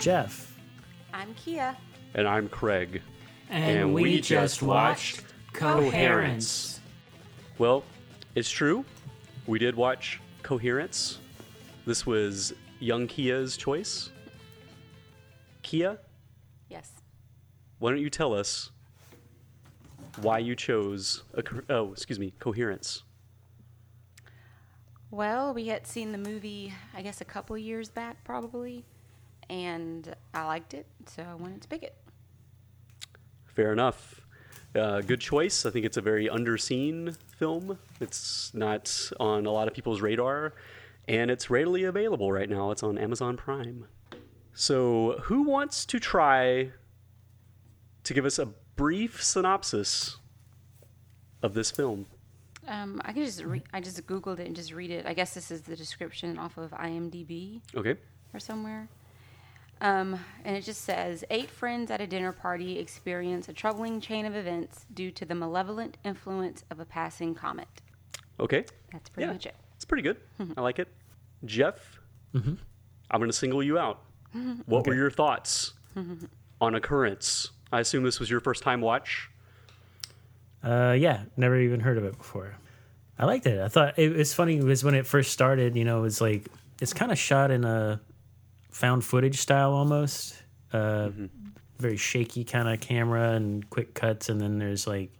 Jeff. I'm Kia. And I'm Craig. And, And we, we just just watched Coherence. Coherence. Well, it's true. We did watch Coherence. This was young Kia's choice. Kia, Yes. why don't you tell us why you chose a oh, excuse me, Coherence? Well, we had seen the movie, I guess, a couple years back, probably, and I liked it, so I wanted to pick it. Fair enough. Uh, good choice. I think it's a very underseen film. It's not on a lot of people's radar, and it's readily available right now. It's on Amazon Prime. So, who wants to try to give us a brief synopsis of this film? Um, I can just re- I just googled it and just read it. I guess this is the description off of IMDb Okay. or somewhere. Um, and it just says eight friends at a dinner party experience a troubling chain of events due to the malevolent influence of a passing comet. Okay. That's pretty Yeah. much it. It's pretty good. I like it. Jeff, I'm going to single you out. What were your thoughts on Occurrence? I assume this was your first time watch. Uh, yeah, never even heard of it before. I liked it. I thought it was funny because when it first started, you know, it was like it's kind of shot in a found footage style almost. Uh, Very shaky kind of camera and quick cuts, and then there's like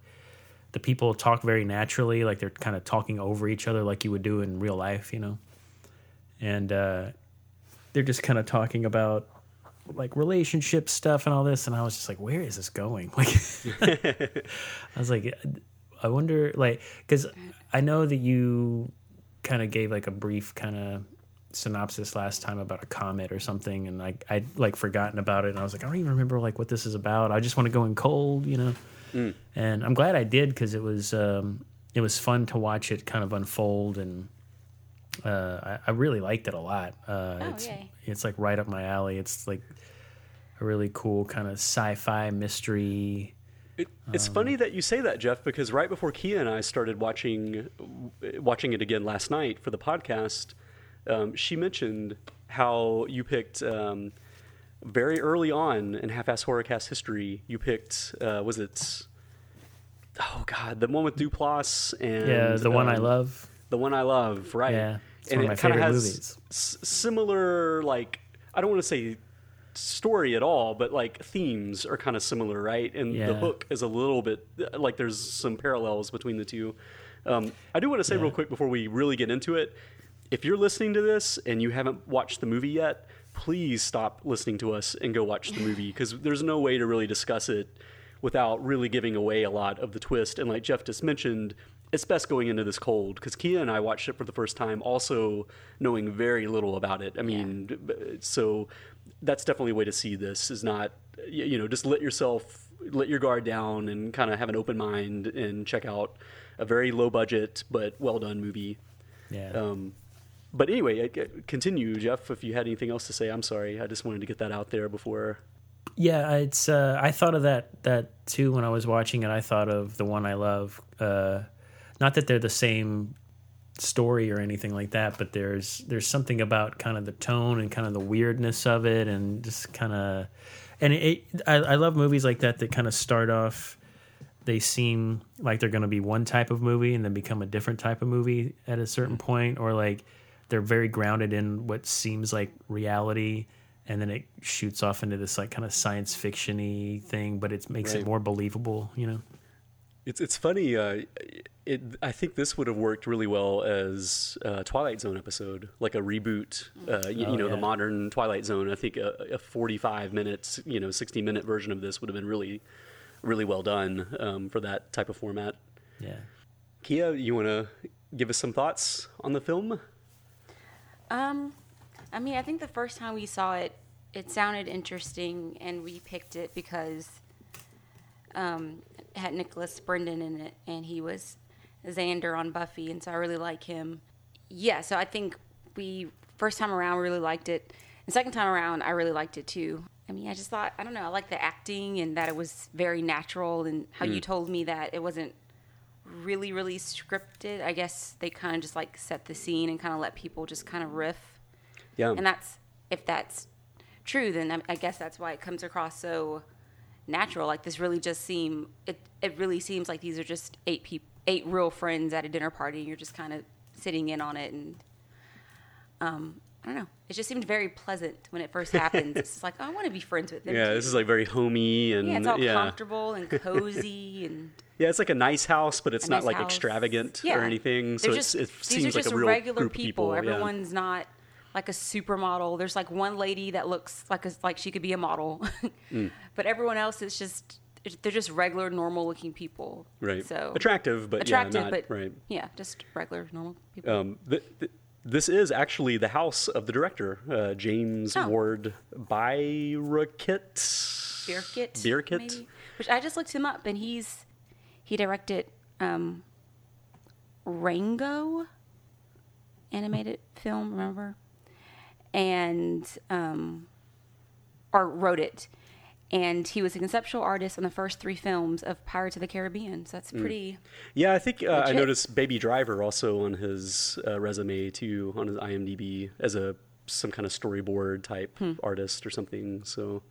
the people talk very naturally, like they're kind of talking over each other, like you would do in real life, you know. And uh, they're just kind of talking about like relationship stuff and all this, and I was just like, where is this going? Like. I was like, I wonder, like, because I know that you kind of gave like a brief kind of synopsis last time about a comet or something, and like I'd like forgotten about it, and I was like, I don't even remember like what this is about. I just want to go in cold, you know. And I'm glad I did because it was um, it was fun to watch it kind of unfold, and uh, I, I really liked it a lot. Uh, Oh, it's yay. it's like right up my alley. It's like a really cool kind of sci-fi mystery. It, it's funny that you say that, Jeff, because right before Kia and I started watching watching it again last night for the podcast, um, she mentioned how you picked um, very early on in Half-Ass Horrorcast history. You picked uh, was it? Oh God, the one with Duplass and Yeah, the one I um, love. the one I love, right? Yeah, it's and one of it my kinda favorite has movies. s- similar, like I don't want to say story at all, but like themes are kind of similar, right? And the Yeah. book is a little bit like there's some parallels between the two. Um, I do want to say Yeah. real quick before we really get into it, if you're listening to this and you haven't watched the movie yet, please stop listening to us and go watch the movie because there's no way to really discuss it without really giving away a lot of the twist. And like Jeff just mentioned, it's best going into this cold because Kia and I watched it for the first time, also knowing very little about it. I mean, b- so that's definitely a way to see this. Is not you know just let yourself let your guard down and kind of have an open mind and check out a very low budget but well done movie. Yeah. Um, but anyway, continue, Jeff. If you had anything else to say, I'm sorry. I just wanted to get that out there before. yeah, it's. Uh, I thought of that that too when I was watching it. I thought of the one I love. Uh, not that they're the same story or anything like that, but there's there's something about kind of the tone and kind of the weirdness of it, and just kind of. And it, I, I love movies like that that kind of start off. They seem like they're going to be one type of movie and then become a different type of movie at a certain point, or like they're very grounded in what seems like reality and then it shoots off into this like kind of science fictiony thing but it makes Right. it more believable you know It's it's funny. Uh, it I think this would have worked really well as a Twilight Zone episode, like a reboot. Uh, you, Oh, you know, the modern Twilight Zone. I think a, a 45 minutes, you know, 60 minute version of this would have been really, really well done um, for that type of format. yeah Kia, you want to give us some thoughts on the film? Um, I mean, I think the first time we saw it, it sounded interesting, and we picked it because um, it had Nicholas Brendon in it, and he was Xander on Buffy, and so I really like him. Yeah, so I think we first time around really liked it, and second time around I really liked it too. I mean, I just thought I don't know, I like the acting and that it was very natural, and how you told me that it wasn't really really scripted. I guess they kind of just like set the scene and kind of let people just kind of riff Yeah. and that's if that's true, then I, I guess that's why it comes across so natural. Like this really just seem it. It really seems like these are just eight people, eight real friends at a dinner party. and You're just kind of sitting in on it, and um, I don't know. It just seemed very pleasant when it first happened. it's like oh, I want to be friends with them. Yeah, too. this is like very homey and yeah, it's all yeah. comfortable and cozy and. Yeah, it's like a nice house, but it's a not nice like house. extravagant Yeah. or anything. So They're it's, just, it these seems are like just a real regular group people. people. yeah. Everyone's not like a supermodel. There's like one lady that looks like a, like she could be a model, Mm. but everyone else is just they're just regular, normal looking people. Right. So attractive, but attractive, yeah, not, but right. yeah, just regular, normal people. Um, th- th- this is actually the house of the director, uh, James Oh. Ward Byrockett. Byrkit. Byrkit. maybe? Which I just looked him up, and he's he directed um, Rango animated film. Remember, and um, or wrote it. And he was a conceptual artist on the first three films of Pirates of the Caribbean. So Mm. that's pretty. Yeah, I think uh, I noticed Baby Driver also on his uh, resume too, on his IMDb as a some kind of storyboard type Hmm. artist or something. So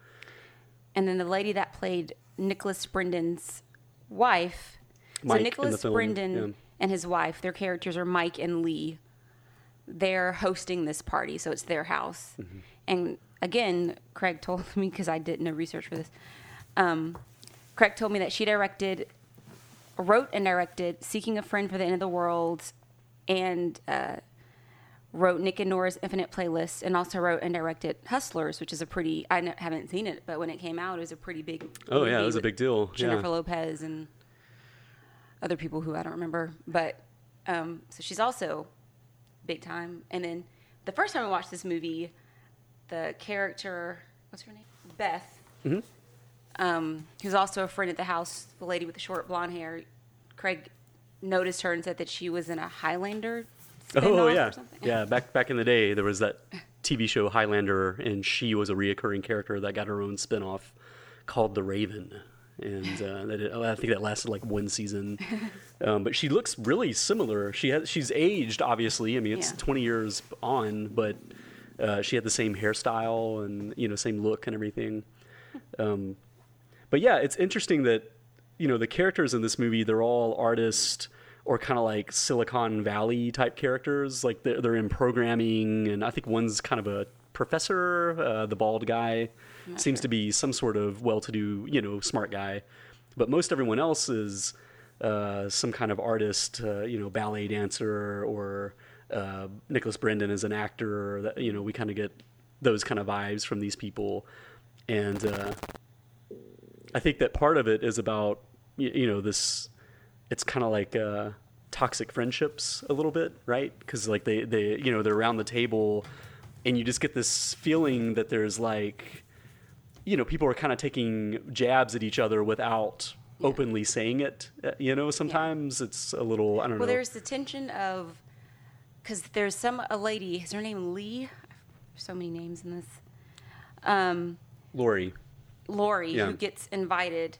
And then the lady that played Nicholas Brendon's wife. Mike so Nicholas Brendon yeah. and his wife, their characters are Mike and Lee. They're hosting this party, so it's their house. Mm-hmm. And again, Craig told me because I did no research for this. Um, Craig told me that she directed, wrote and directed "Seeking a Friend for the End of the World," and uh, wrote Nick and Norah's Infinite Playlist, and also wrote and directed Hustlers, which is a pretty. I n- haven't seen it, but when it came out, it was a pretty big. Oh, yeah, it was a big deal. Jennifer Yeah. Lopez and other people who I don't remember, but um, so she's also big time. And then the first time I watched this movie, the character, what's her name, Beth, Mm-hmm. um, who's also a friend at the house, the lady with the short blonde hair. Craig noticed her and said that she was in a Highlander. Oh yeah, yeah. Back back in the day, there was that TV show Highlander, and she was a reoccurring character that got her own spin-off called The Raven, and uh, that it, I think that lasted like one season. Um, but she looks really similar. She has she's aged, obviously. I mean, it's Yeah. 20 years on, but uh, she had the same hairstyle and you know same look and everything. Um, but yeah, it's interesting that you know the characters in this movie they're all artists or kind of like Silicon Valley type characters. Like they're, they're in programming, and I think one's kind of a professor. Uh, the bald guy not seems sure. to be some sort of well-to-do, you know, smart guy. But most everyone else is uh, some kind of artist, uh, you know, ballet dancer or uh, Nicholas Brendon is an actor. That you know, we kind of get those kind of vibes from these people, and uh, I think that part of it is about you, you know this. It's kind of like uh, toxic friendships a little bit, right? Because like they they you know they're around the table, and you just get this feeling that there's like, you know, people are kind of taking jabs at each other without openly saying it. Uh, You know, sometimes it's a little I don't Well, know. Well, there's the tension of because there's some a lady. Is her name Lee? So many names in this. Um, Lori. Lori, Yeah. who gets invited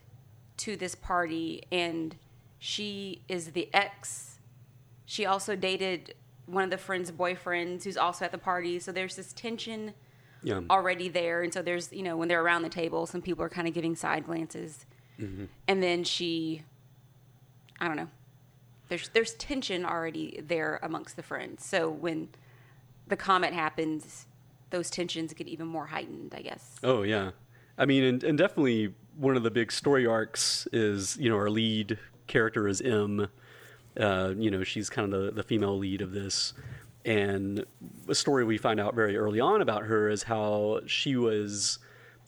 to this party, and she is the ex. She also dated one of the friend's boyfriends, who's also at the party. So there's this tension Yeah. already there, and so there's you know when they're around the table, some people are kind of giving side glances, mm-hmm. and then she, I don't know, there's there's tension already there amongst the friends. So when the comment happens, those tensions get even more heightened, I guess. Oh yeah, I mean, and, and definitely one of the big story arcs is you know our lead character is Em. Uh, you know, she's kind of the, the female lead of this, and a story we find out very early on about her is how she was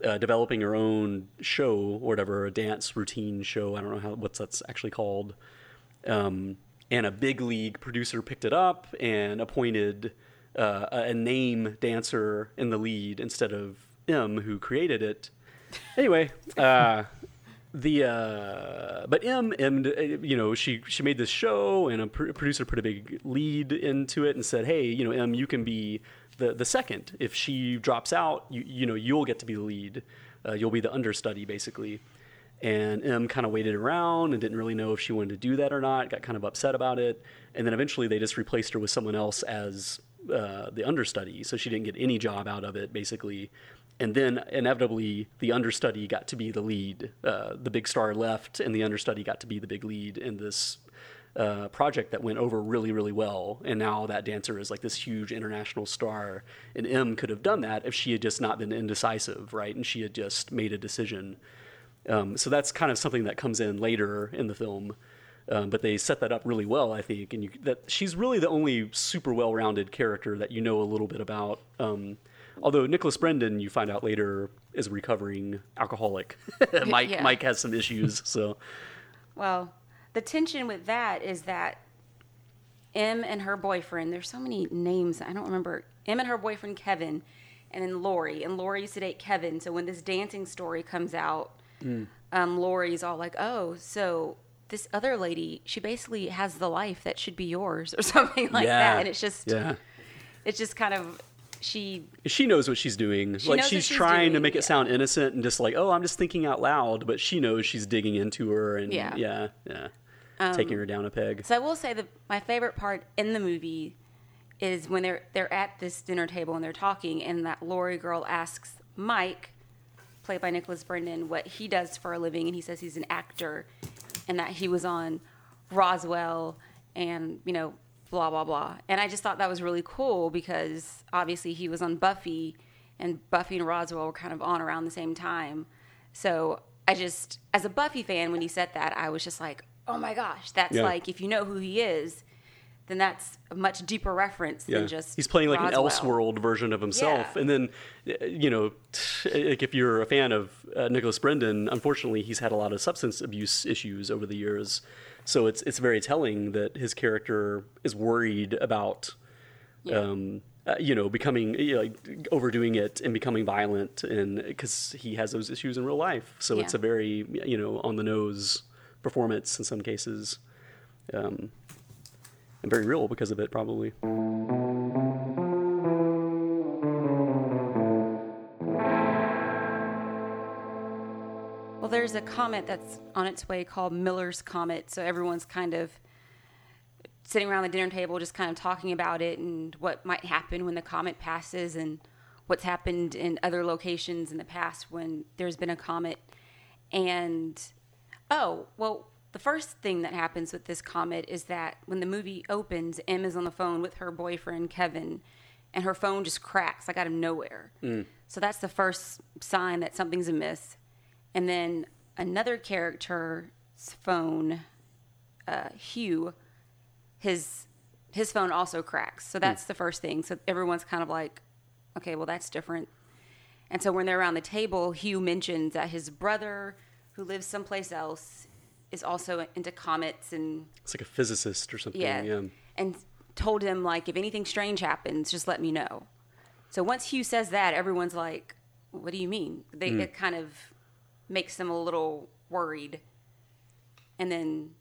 uh, developing her own show or whatever, a dance routine show. I don't know how what's that's actually called. Um, and a big league producer picked it up and appointed uh, a name dancer in the lead instead of Em, who created it. Anyway, uh, the uh, but Em, Em, uh, you know, she she made this show, and a pr- producer put a big lead into it and said, "Hey, you know, Em, you can be the the second. If she drops out, you you know, you'll get to be the lead. Uh, you'll be the understudy, basically." And Em kind of waited around and didn't really know if she wanted to do that or not. Got kind of upset about it, and then eventually they just replaced her with someone else as uh, the understudy, so she didn't get any job out of it, basically. And then inevitably, the understudy got to be the lead. Uh, the big star left, and the understudy got to be the big lead in this uh, project that went over really, really well. And now that dancer is like this huge international star. And Em could have done that if she had just not been indecisive, right? And she had just made a decision. Um, so that's kind of something that comes in later in the film. Um, but they set that up really well, I think. And you, that she's really the only super well-rounded character that you know a little bit about. Um, although Nicholas Brendon, you find out later, is a recovering alcoholic. Mike Yeah. Mike has some issues, so Well, the tension with that is that Em and her boyfriend, there's so many names, I don't remember. Em and her boyfriend Kevin, and then Lori. And Lori used to date Kevin. So when this dancing story comes out, um, Lori's all like, oh, so this other lady, she basically has the life that should be yours or something like yeah, that. And it's just, yeah. it's just kind of, she, She knows what she's doing. She like she's she's trying to doing, make yeah. it sound innocent and just like, oh, I'm just thinking out loud, but she knows she's digging into her and Yeah. yeah, yeah, taking her um, down a peg. So I will say that my favorite part in the movie is when they're they're at this dinner table and they're talking, and that Lori girl asks Mike, played by Nicholas Brendon, what he does for a living, and he says he's an actor, and that he was on Roswell, and you know, blah blah blah. And I just thought that was really cool because obviously he was on Buffy, and Buffy and Roswell were kind of on around the same time. So I just, as a Buffy fan, when he said that, I was just like, oh my gosh, that's Yeah. like if you know who he is, then that's a much deeper reference Yeah, than just he's playing like an Roswell. Elseworld version of himself. Yeah. And then, you know, like if you're a fan of uh, Nicholas Brendon, unfortunately, he's had a lot of substance abuse issues over the years. So it's it's very telling that his character is worried about, um, uh, you know, becoming you know, like overdoing it and becoming violent, and because he has those issues in real life. So it's a very you know on the nose performance in some cases. Um, and very real because of it, probably. There's a comet that's on its way called Miller's Comet. So everyone's kind of sitting around the dinner table just kind of talking about it and what might happen when the comet passes and what's happened in other locations in the past when there's been a comet. And oh, well, the first thing that happens with this comet is that when the movie opens, Em is on the phone with her boyfriend Kevin, and her phone just cracks like out of nowhere. Mm. So that's the first sign that something's amiss. And then another character's phone, uh, Hugh, his his phone also cracks. So that's the first thing. So everyone's kind of like, okay, well that's different. And so when they're around the table, Hugh mentions that his brother, who lives someplace else, is also into comets and It's like a physicist or something. yeah, Yeah. and told him like if anything strange happens, just let me know. So once Hugh says that, everyone's like, "What do you mean?" They it kind of makes them a little worried, and then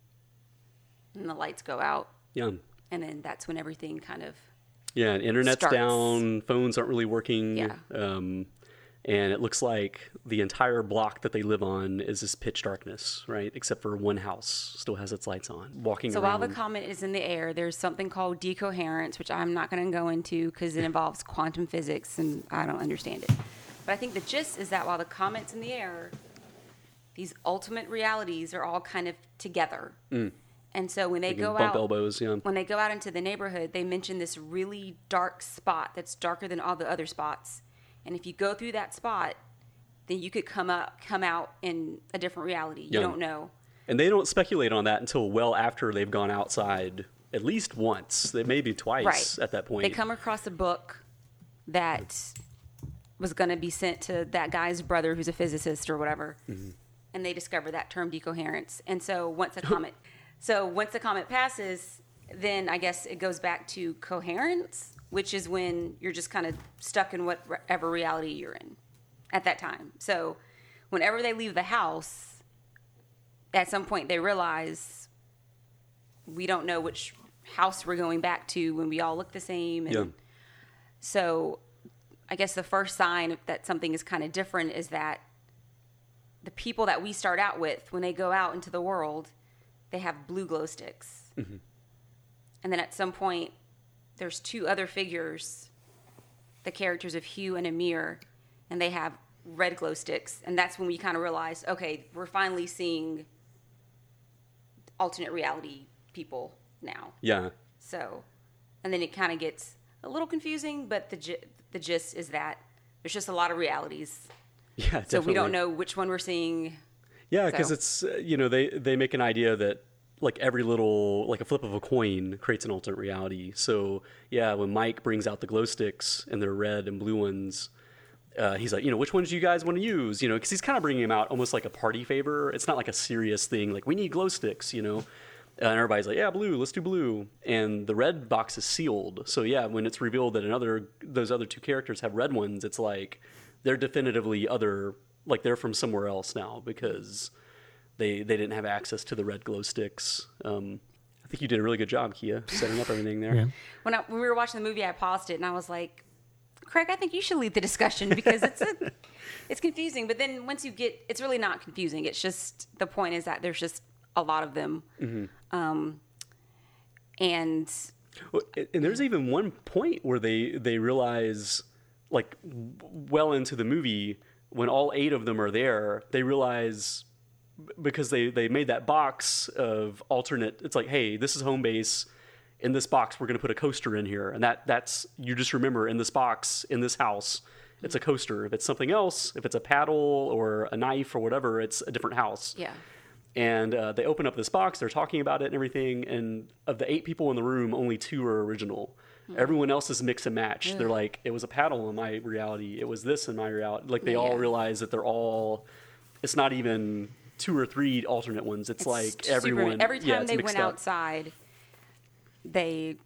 and the lights go out, Yeah. and then that's when everything kind of Yeah. And internet's Starts. down. Phones aren't really working. Yeah. Um, and it looks like the entire block that they live on is this pitch darkness, right? Except for one house still has its lights on. Walking So while the comet is in the air, there's something called decoherence, which I'm not going to go into because it involves quantum physics and I don't understand it. But I think the gist is that while the comet's in the air, these ultimate realities are all kind of together. And so when they can go out, elbows. Yeah. when they go out into the neighborhood, they mention this really dark spot that's darker than all the other spots. And if you go through that spot, then you could come up, come out in a different reality. You Yeah. don't know. And they don't speculate on that until well after they've gone outside at least once. Maybe twice right at that point. They come across a book that was going to be sent to that guy's brother, who's a physicist or whatever, Mm-hmm. And they discover that term decoherence. And so once a comet, so once the comet passes, then I guess it goes back to coherence, which is when you're just kind of stuck in whatever reality you're in at that time. So whenever they leave the house, at some point they realize we don't know which house we're going back to when we all look the same. And Yeah. so I guess the first sign that something is kind of different is that the people that we start out with, when they go out into the world, they have blue glow sticks. Mm-hmm. And then at some point, there's two other figures, the characters of Hugh and Amir, and they have red glow sticks, and that's when we kind of realize, okay, we're finally seeing alternate reality people now. Yeah. So, and then it kind of gets a little confusing, but the the gist is that there's just a lot of realities. Yeah. So Definitely. we don't know which one we're seeing. Yeah, because So- it's uh, you know they they make an idea that like every little like a flip of a coin creates an alternate reality. So yeah, when Mike brings out the glow sticks and they're red and blue ones, uh, he's like, you know, which ones do you guys want to use? You know, because he's kind of bringing them out almost like a party favor. It's not like a serious thing. Like we need glow sticks, you know. Uh, and everybody's like, yeah, blue, let's do blue. And the red box is sealed. So yeah, when it's revealed that another those other two characters have red ones, it's like they're definitively other like they're from somewhere else now because they they didn't have access to the red glow sticks. Um, I think you did a really good job, Kia, setting up everything there. Yeah. When, I, when we were watching the movie, I paused it and I was like, Craig, I think you should lead the discussion because it's a, it's confusing. But then once you get, it's really not confusing. It's just the point is that there's just a lot of them, um, and Well, and- And there's even one point where they they realize, like, well into the movie, when all eight of them are there, they realize because they they made that box of alternate. It's like, hey, this is home base. In this box, we're going to put a coaster in here, and that that's you just remember in this box in this house, it's a coaster. If it's something else, if it's a paddle or a knife or whatever, it's a different house yeah, and uh, they open up this box they're talking about it and everything and of the eight people in the room only two are original everyone else is mix and match. They're like it was a paddle in my reality. It was this in my reality. Like they all realize that they're all it's not even two or three alternate ones. It's, It's like super- everyone every time yeah, they went up, outside, they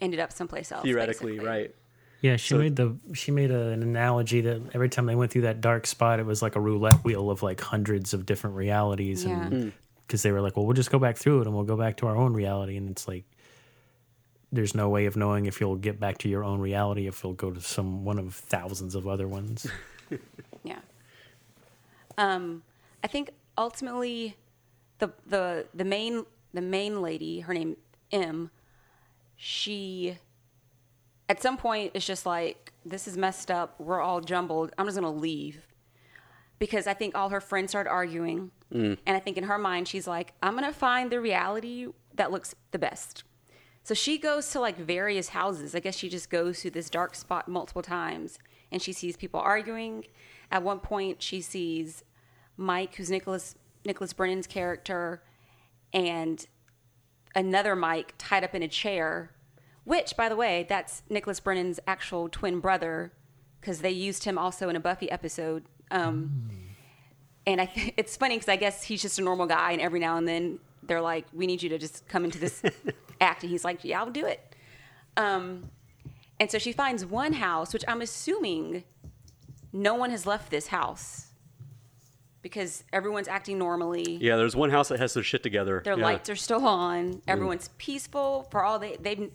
ended up someplace else. theoretically basically. right. Yeah, she So- made the she made a, an analogy that every time they went through that dark spot, it was like a roulette wheel of like hundreds of different realities, Yeah. Hmm. and because they were like, well, we'll just go back through it and we'll go back to our own reality, and it's like there's no way of knowing if you'll get back to your own reality if you'll go to some one of thousands of other ones. Yeah. Um, I think ultimately, the the the main the main lady, her name Em, she at some point it's just like this is messed up. We're all jumbled. I'm just gonna leave because I think all her friends started arguing, and I think in her mind she's like, I'm gonna find the reality that looks the best. So she goes to like various houses. I guess she just goes to this dark spot multiple times and she sees people arguing. At one point she sees Mike, who's Nicholas Nicholas Brennan's character, and another Mike tied up in a chair, which by the way, that's Nicholas Brennan's actual twin brother because they used him also in a Buffy episode. Um, and I it's funny because I guess he's just a normal guy, and every now and then they're like, "We need you to just come into this act," and he's like, "Yeah, I'll do it." Um, and so she finds one house, which I'm assuming no one has left this house because everyone's acting normally. yeah there's one house that has their shit together Their yeah. lights are still on. Everyone's peaceful. For all they they've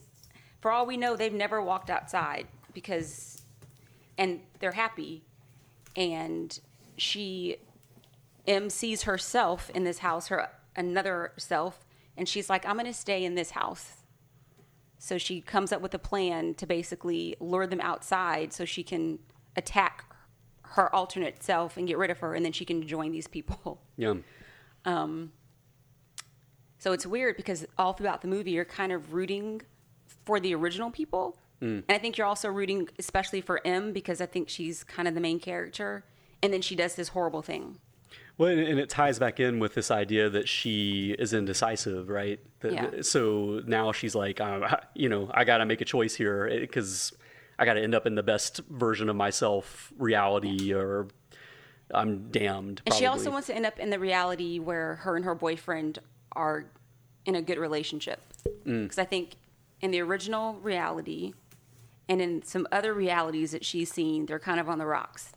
for all we know, they've never walked outside because and they're happy. And she Em sees herself in this house, her another self, and she's like, I'm gonna stay in this house. So she comes up with a plan to basically lure them outside so she can attack her alternate self and get rid of her, and then she can join these people. yeah Um, So it's weird because all throughout the movie, you're kind of rooting for the original people. And I think you're also rooting, especially for Em, because I think she's kind of the main character. And then she does this horrible thing. Well, and- it ties back in with this idea that she is indecisive, right? That- Yeah. So now she's like, uh, you know, I got to make a choice here because I got to end up in the best version of myself reality, or I'm damned. And she also wants to end up in the reality where her and her boyfriend are in a good relationship. Because I think in the original reality and in some other realities that she's seen, they're kind of on the rocks.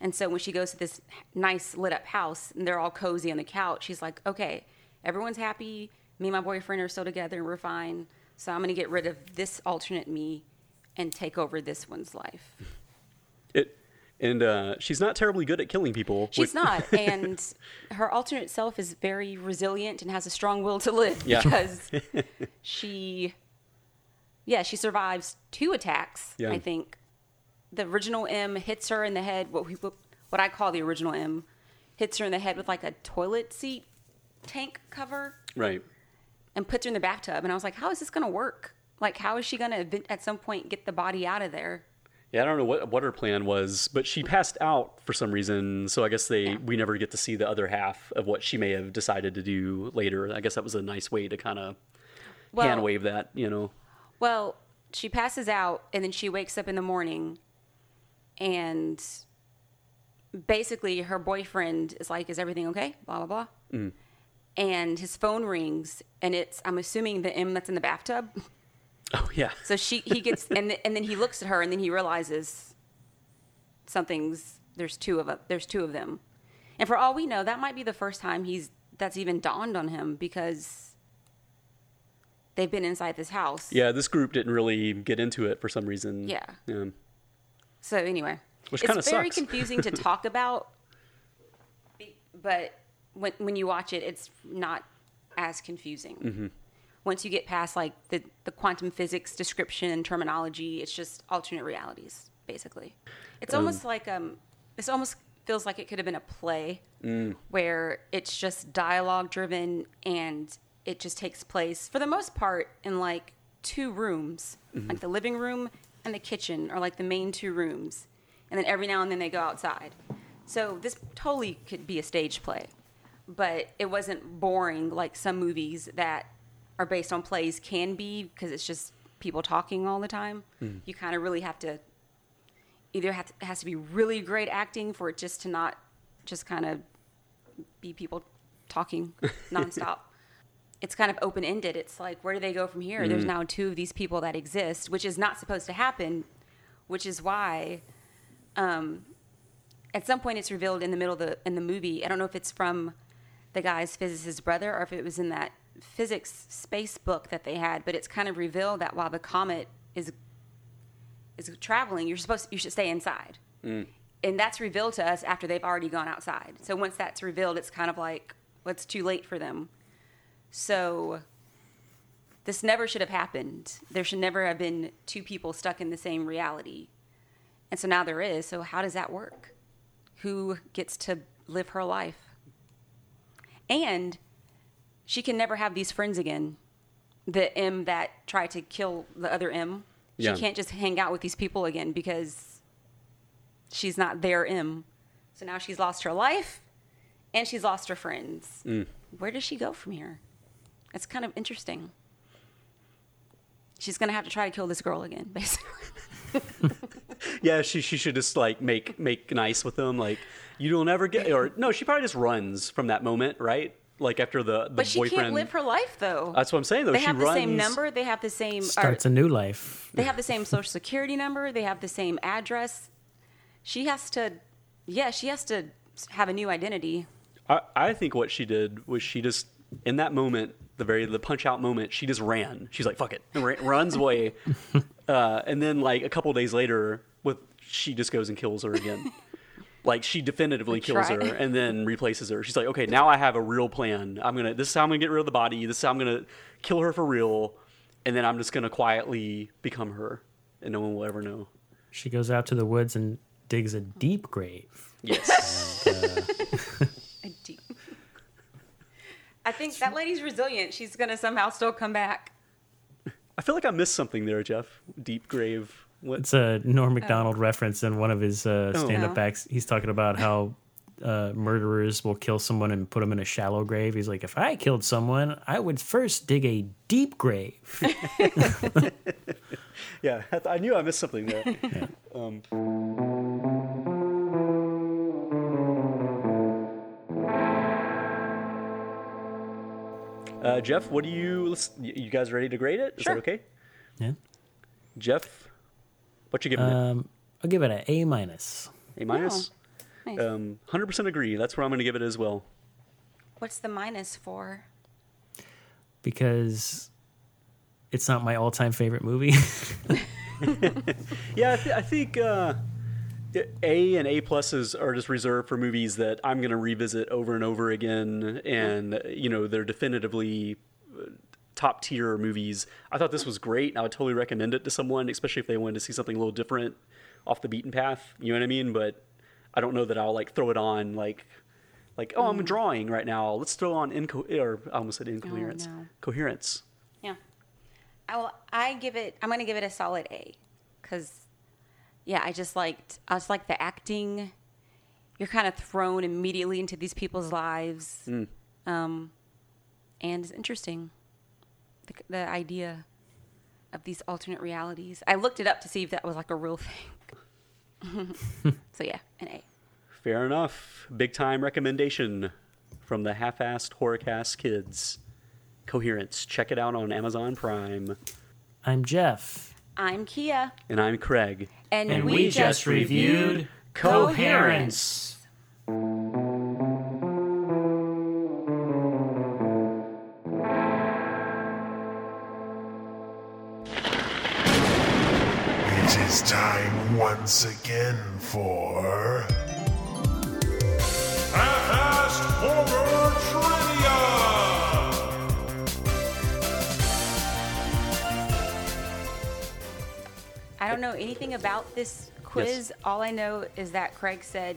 And so when she goes to this nice lit up house and they're all cozy on the couch, she's like, okay, everyone's happy. Me and my boyfriend are still together and we're fine. So I'm going to get rid of this alternate me and take over this one's life. It, and uh, she's not terribly good at killing people. She's not, and her alternate self is very resilient and has a strong will to live Yeah. because she, yeah, she survives two attacks. Yeah. I think the original Em hits her in the head. What we what I call the original Em hits her in the head with like a toilet seat tank cover Right. and puts her in the bathtub. And I was like, how is this going to work? Like, how is she going to at some point get the body out of there? Yeah, I don't know what what her plan was, but she passed out for some reason. So I guess they Yeah. we never get to see the other half of what she may have decided to do later. I guess that was a nice way to kind of Well- hand wave that, you know. Well, she passes out and then she wakes up in the morning and basically her boyfriend is like, Is everything okay? Blah, blah, blah. Mm. And his phone rings and it's, I'm assuming the Em that's in the bathtub. Oh yeah. So she, he gets, and, th- and then he looks at her and then he realizes something's, there's two of, a, there's two of them. And for all we know, that might be the first time he's, that's even dawned on him because they've been inside this house. Yeah, this group didn't really get into it for some reason. Yeah. Yeah. So anyway, Which it's very sucks. confusing to talk about, but when when you watch it, it's not as confusing. Mm-hmm. Once you get past like the the quantum physics description and terminology, it's just alternate realities basically. It's almost like um, this almost feels like it could have been a play Mm. where it's just dialogue driven and it just takes place for the most part in like two rooms, Mm-hmm. like the living room and the kitchen are like the main two rooms. And then every now and then they go outside. So this totally could be a stage play. But it wasn't boring like some movies that are based on plays can be because it's just people talking all the time. You kind of really have to either have to, it has to be really great acting for it just to not just kind of be people talking nonstop. It's kind of open ended. It's like, where do they go from here? There's now two of these people that exist, which is not supposed to happen, which is why um, at some point it's revealed in the middle of the in the movie. I don't know if it's from the guy's physicist brother or if it was in that physics space book that they had, but it's kind of revealed that while the comet is is traveling, you're supposed you should stay inside. And that's revealed to us after they've already gone outside. So once that's revealed, it's kind of like well, it's too late for them. So this never should have happened. There should never have been two people stuck in the same reality. And so now there is. So how does that work? Who gets to live her life? And she can never have these friends again. The Em that tried to kill the other Em. She Yeah. can't just hang out with these people again because she's not their Em. So now she's lost her life and she's lost her friends. Mm. Where does she go from here? It's kind of interesting. She's going to have to try to kill this girl again, basically. Yeah, she she should just like make make nice with them. Like you don't ever get or no, she probably just runs from that moment, right? Like after the the But she boyfriend. can't live her life, though. That's what I'm saying though. they she have runs. the same number. They have the same. or- Starts a new life. they have the same social security number. They have the same address. She has to, yeah, she has to have a new identity. I, I think what she did was she just in that moment, the very the punch out moment, she just ran. She's like, "Fuck it," and runs away. uh, and then like a couple days later, with she just goes and kills her again. like she definitively kills her and then replaces her. She's like, "Okay, now I have a real plan. I'm gonna. This is how I'm gonna get rid of the body. This is how I'm gonna kill her for real, and then I'm just gonna quietly become her, and no one will ever know." She goes out to the woods and digs a deep grave. Yes. A deep- I think that lady's resilient. She's gonna somehow still come back. I feel like I missed something there, Jeff. Deep grave. What? It's a Norm Macdonald reference in one of his uh, stand-up Oh. acts. He's talking about how uh, murderers will kill someone and put them in a shallow grave. He's like, if I killed someone, I would first dig a deep grave. Yeah, I, th- I knew I missed something there. Um, uh, Jeff, what do you? You guys ready to grade it? Is Sure. that okay? yeah. Jeff, what you giving it? Um, I'll give it an A minus A minus. Nice. Um, hundred percent agree. That's where I'm going to give it as well. What's the minus for? because it's not my all-time favorite movie. Yeah, I, th- I think uh, A and A pluses are just reserved for movies that I'm going to revisit over and over again, and you know they're definitively uh, top tier movies. I thought this was great. And I would totally recommend it to someone, especially if they wanted to see something a little different, off the beaten path. You know what I mean? But I don't know that I'll like throw it on like, like oh, I'm drawing right now. Let's throw on inco or I almost said incoherence, no. coherence. Yeah. I will. I give it. I'm gonna give it a solid A, because, yeah, I just liked. I just like the acting. You're kind of thrown immediately into these people's lives, um, and it's interesting. The, the idea of these alternate realities. I looked it up to see if that was like a real thing. so yeah, an A. Fair enough. Big time recommendation from the half-assed horrorcast kids. Coherence. Check it out on Amazon Prime. I'm Jeff. I'm Kia, And I'm Craig. and, And we, just reviewed Coherence. It is time once again for. Don't know anything about this quiz. All I know is that Craig said,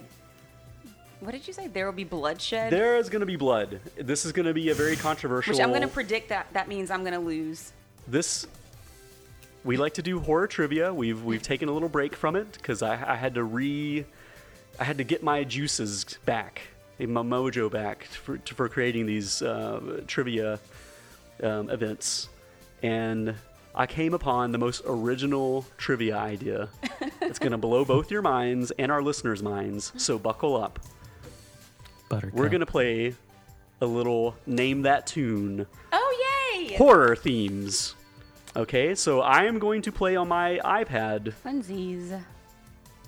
"What did you say? There will be bloodshed." There is going to be blood. This is going to be a very controversial. which I'm going to predict that that means I'm going to lose. this we like to do horror trivia. We've we've taken a little break from it because I, I had to re I had to get my juices back, my mojo back for, for creating these uh, trivia um, events, and I came upon the most original trivia idea. it's going to blow both your minds and our listeners' minds. So buckle up. Buttercup. We're going to play a little name that tune Oh yay! horror themes. Okay, so I am going to play on my iPad Funsies.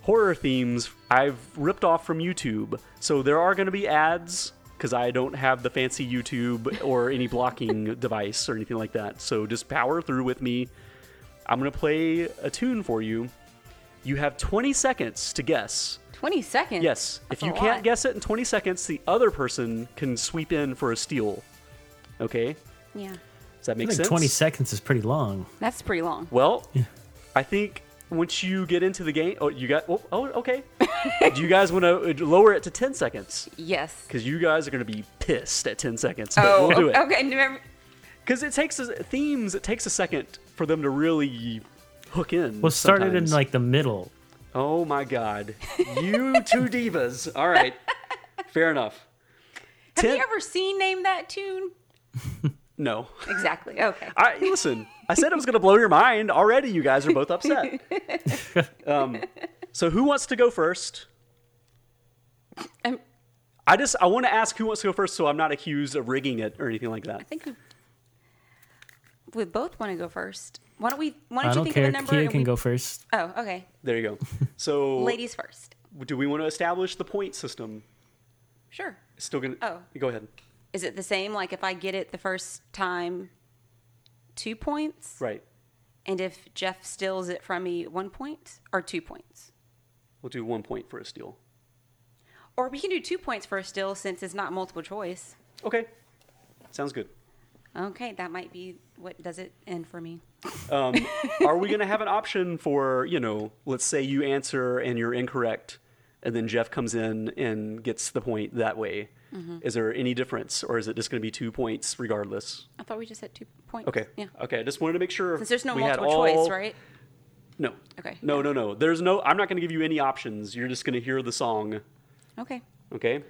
horror themes I've ripped off from YouTube. So there are going to be ads because I don't have the fancy YouTube or any blocking device or anything like that. So just power through with me. I'm going to play a tune for you. You have 20 seconds to guess. 20 seconds. Yes, That's if you can't lot. guess it in 20 seconds, the other person can sweep in for a steal. Okay? Yeah, Does that I make think sense? 20 seconds is pretty long. that's pretty long. Well, I think once you get into the game, oh, you got. Oh, oh okay. Do you guys want to uh, lower it to ten seconds? Yes. Because you guys are going to be pissed at ten seconds. But Oh, we'll do it. okay. Because it takes a, themes. It takes a second for them to really hook in. We'll start it in like the middle. Oh my God, you two divas. All right, fair enough. Have Ten- you ever seen Name That Tune? No. Exactly. Okay. I listen. I said it was going to blow your mind. Already, you guys are both upset. um, so who wants to go first? Um, I just I want to ask who wants to go first, so I'm not accused of rigging it or anything like that. I think we, we both want to go first. Why don't we? Why don't I you don't think care. of a number? Kia and can we- go first. Oh, okay. There you go. So, Ladies first. do we want to establish the point system? Sure. Still gonna. Oh. Go ahead. Is it the same? Like if I get it the first time, two points, Right. and if Jeff steals it from me, one point or two points, We'll do one point for a steal. or we can do two points for a steal since it's not multiple choice. Okay. Sounds good. Okay, that might be what does it end for me. Um, are we going to have an option for, you know, let's say you answer and you're incorrect, and then Jeff comes in and gets the point that way? Mm-hmm. Is there any difference, or is it just going to be two points regardless? I thought we just had two points. Okay. Yeah. Okay. I just wanted to make sure. Since there's no we had multiple all- choice, right? No. Okay. No, no, no. There's no. I'm not going to give you any options. You're just going to hear the song. Okay. Okay.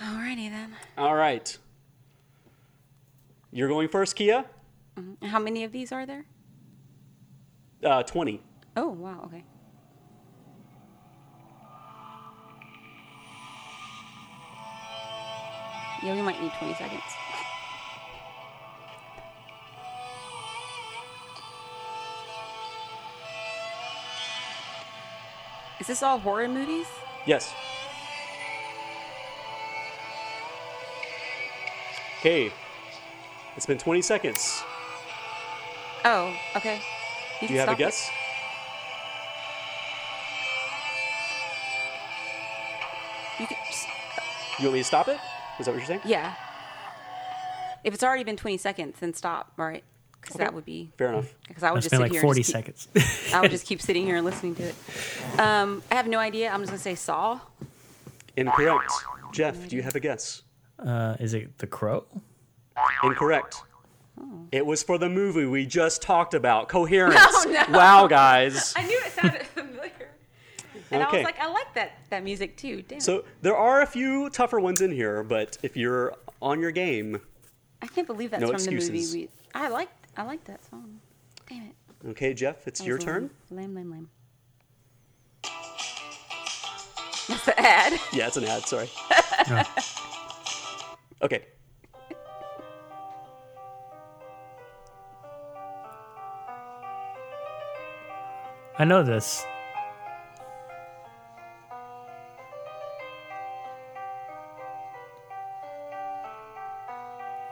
Alrighty then. All right. You're going first, Kia. How many of these are there? Uh, Twenty. Oh wow. Okay. Yeah, we might need 20 seconds. Is this all horror movies? Yes. Okay. It's been 20 seconds. Oh, okay. Do you have a stop it. guess? You can You want me to stop it? Is that what you're saying? yeah. if it's already been 20 seconds, then stop, right? Because that would be Fair enough. because I would It's just been sit like here 40 and just keep, seconds. I would just keep sitting here and listening to it. Um, I have no idea. I'm just gonna say Saw. Incorrect. Jeff, do you have a guess? uh, is it The Crow? Incorrect. It was for the movie we just talked about, Coherence. Oh, no. Wow, guys. I knew it sounded familiar, and I was like, I like that that music too. Damn. So there are a few tougher ones in here, but if you're on your game, I can't believe that's no from excuses. the movie. We, I like I like that song. Damn it. okay, Jeff, it's your was turn. Lame, lame, lame. That's the ad. Yeah, it's an ad. Sorry. No. Okay. I know this.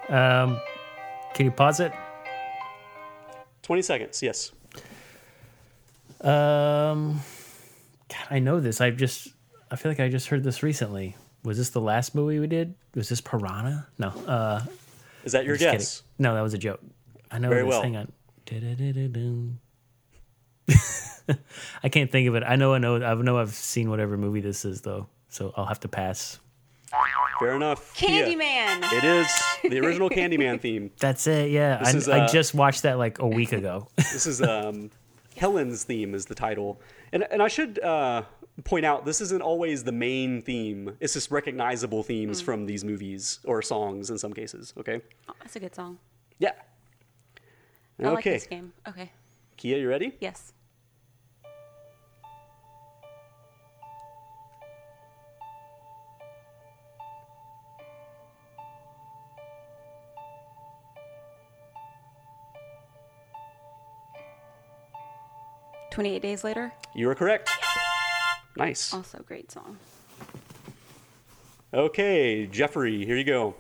Um, can you pause it? 20 seconds. Yes. Um, God, I know this. I've just, I feel like I just heard this recently. Was this the last movie we did? Was this Piranha? No. Uh, Is that your just kidding. guess? No, that was a joke. I know Very this. well. Hang on. I can't think of it. I know. I know. I know. I've seen whatever movie this is though, so I'll have to pass. Fair enough. Kia. Candyman. It is the original Candyman theme. That's it. Yeah, I, is, I uh, just watched that like a week ago. This is um, Helen's theme is the title, and and I should uh, point out this isn't always the main theme. It's just recognizable themes from these movies or songs in some cases. Okay. Oh, that's a good song. Yeah. I like Okay. this game. Okay. Kia, you ready? Yes. Twenty-eight days later. You are correct. Nice. Also, great song. Okay, Jeffrey, here you go.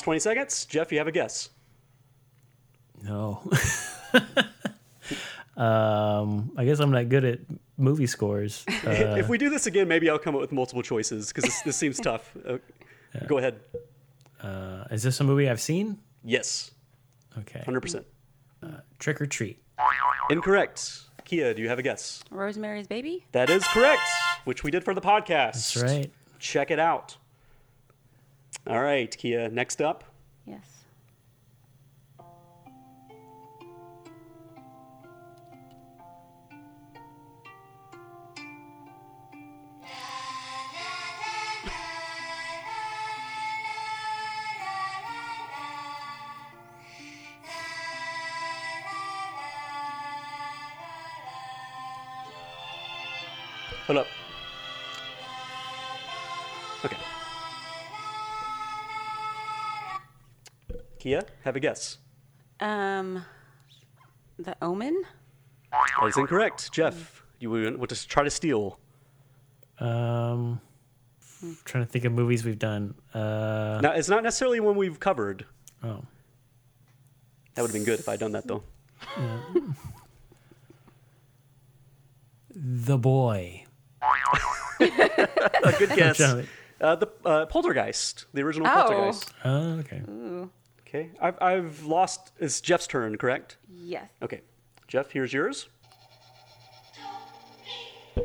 It's 20 seconds. Jeff, you have a guess. No. um, I guess I'm not good at movie scores. Uh, if we do this again, maybe I'll come up with multiple choices because this, this seems tough. Uh, Go ahead. uh, is this a movie I've seen? Yes, Okay. 100%. Trick or Treat. Incorrect. Kia, do you have a guess? Rosemary's Baby. That is correct, which we did for the podcast. That's right. Check it out. All right, Kia, next up. Yes. Kia, have a guess. Um, The Omen. That is incorrect. Jeff, you want to try to steal. Um, trying to think of movies we've done. Uh, Now, it's not necessarily one we've covered. oh, That would have been good if I'd done that, though. The Boy. A good guess. Uh, the uh, Poltergeist, the original Oh. Poltergeist. Oh, okay. Okay, I've, I've lost. It's Jeff's turn, correct? Yes. Okay, Jeff, here's yours.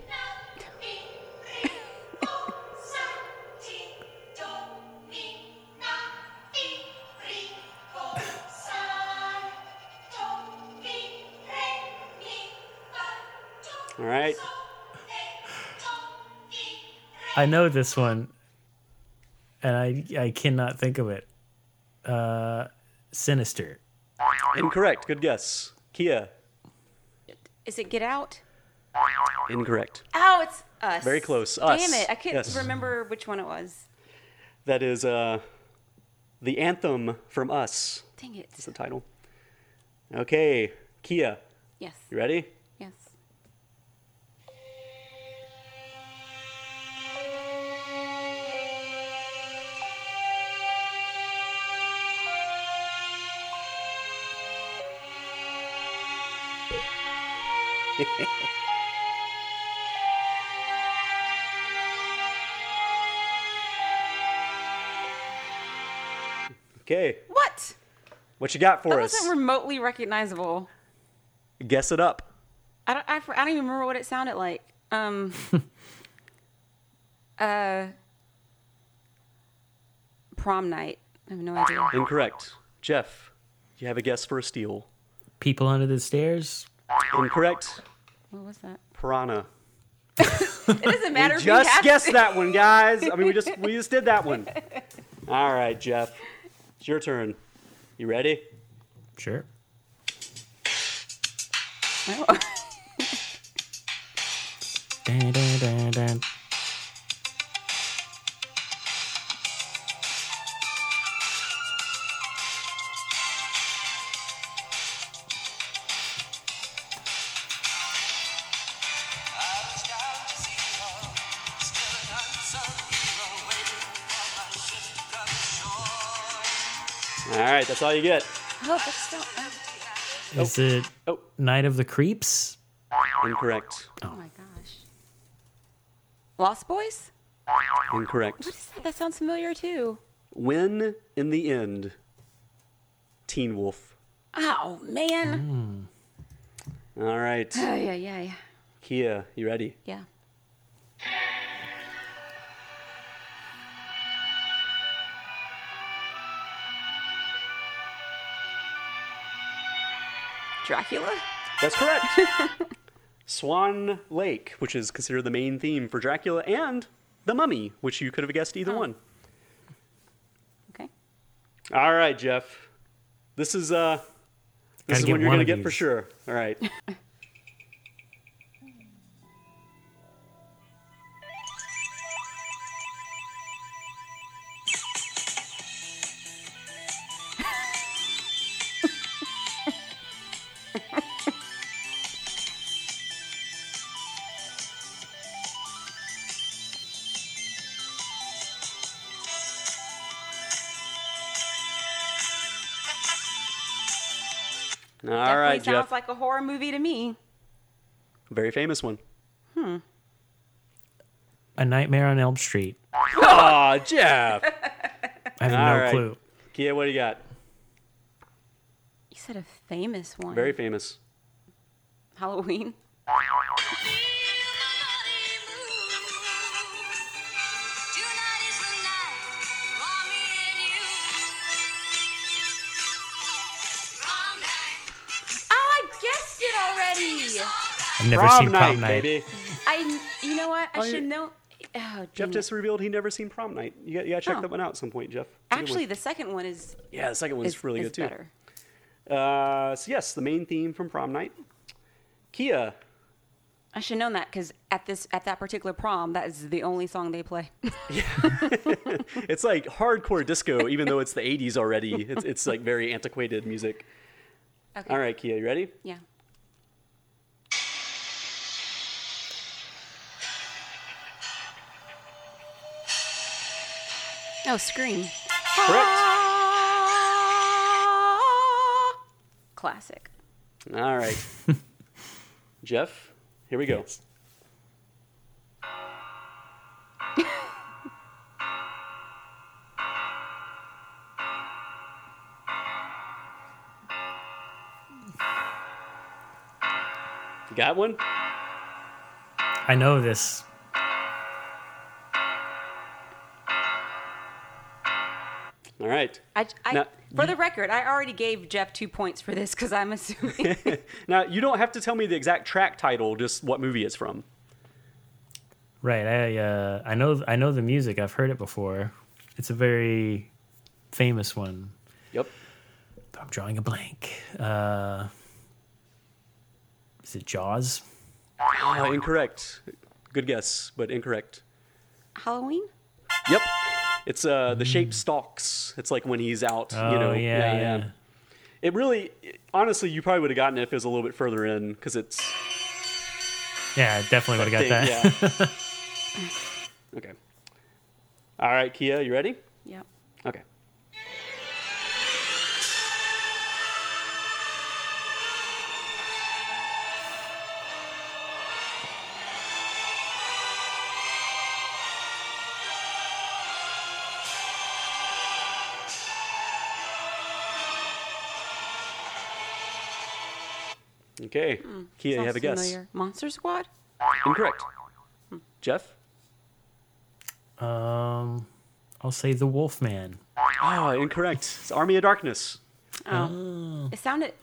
All right. I know this one, and I I cannot think of it. Uh, Sinister. Incorrect. Good guess. Kia. Is it Get Out? Incorrect. Oh, it's Us. Very close. Damn it! I can't Yes. remember which one it was. That is uh, the anthem from Us. Dang it. That's the title. Okay, Kia. Yes. You ready? Okay, What? what you got for That us? wasn't remotely recognizable. Guess it up. I don't. I, I don't even remember what it sounded like. Um. uh. Prom night. I have no idea. Incorrect. Jeff, you have a guess for a steal. People under the stairs. Incorrect. What was that? Piranha. It doesn't matter. if we Just have guessed to- that one, guys. I mean, we just we just did that one. All right, Jeff, it's your turn. You ready? Sure. No. Dun, dun, dun, All right, that's all you get. Oh, that's not. Oh, Is it oh. oh, Night of the Creeps? incorrect. Oh. oh my gosh. Lost Boys. Incorrect. What is that? That sounds familiar too. When in the end, Teen Wolf. Oh man. Mm. All right, Oh yeah, yeah, yeah. Kia, you ready? Yeah. Dracula? That's correct. Swan Lake, which is considered the main theme for Dracula, and The Mummy, which you could have guessed either Oh. one. Okay. All right, Jeff. This is uh this Gotta is get one you're gonna of get for sure. All right. right, sounds Jeff. like a horror movie to me. Very famous one. Hmm. A Nightmare on Elm Street. Aw, Jeff. I have All no right. clue. Kia, what do you got? You said a famous one. Very famous. Halloween. I've never Prom seen night, Prom Night. baby. I, you know what? I Oh, should know. Oh, Jeff just revealed he never seen Prom Night. You got, you got to check Oh. that one out at some point, Jeff. It's a good one. Actually, the second one is yeah, the second one's is, really is good too. better. Uh, so yes, the main theme from Prom Night. Kia, I should have known that because at this at that particular prom, that is the only song they play. yeah, it's like hardcore disco, even though it's the '80s already. It's it's like very antiquated music. okay. All right, Kia, you ready? Yeah. Oh, Scream. Correct. Classic. All right, Jeff, here we go. You got one? I know this. All right. I, I, Now, for you- the record, I already gave Jeff two points for this because I'm assuming. Now you don't have to tell me the exact track title, just what movie it's from. Right. I uh, I know I know the music. I've heard it before. It's a very famous one. Yep. I'm drawing a blank. Uh, is it Jaws? Uh, incorrect. Good guess, but incorrect. Halloween? Yep. It's uh the shape stalks. It's like when he's out, Oh you know. yeah, yeah. yeah. It really honestly you probably would have gotten it if it was a little bit further in because it's Yeah, I definitely would have got thing, that. yeah. okay. All right, Kia, you ready? Yep. Okay. Okay. Kia, you have a guess. familiar. Monster Squad? Incorrect. Jeff? Um, I'll say the Wolfman. Ah, incorrect. It's Army of Darkness. Oh. It sounded.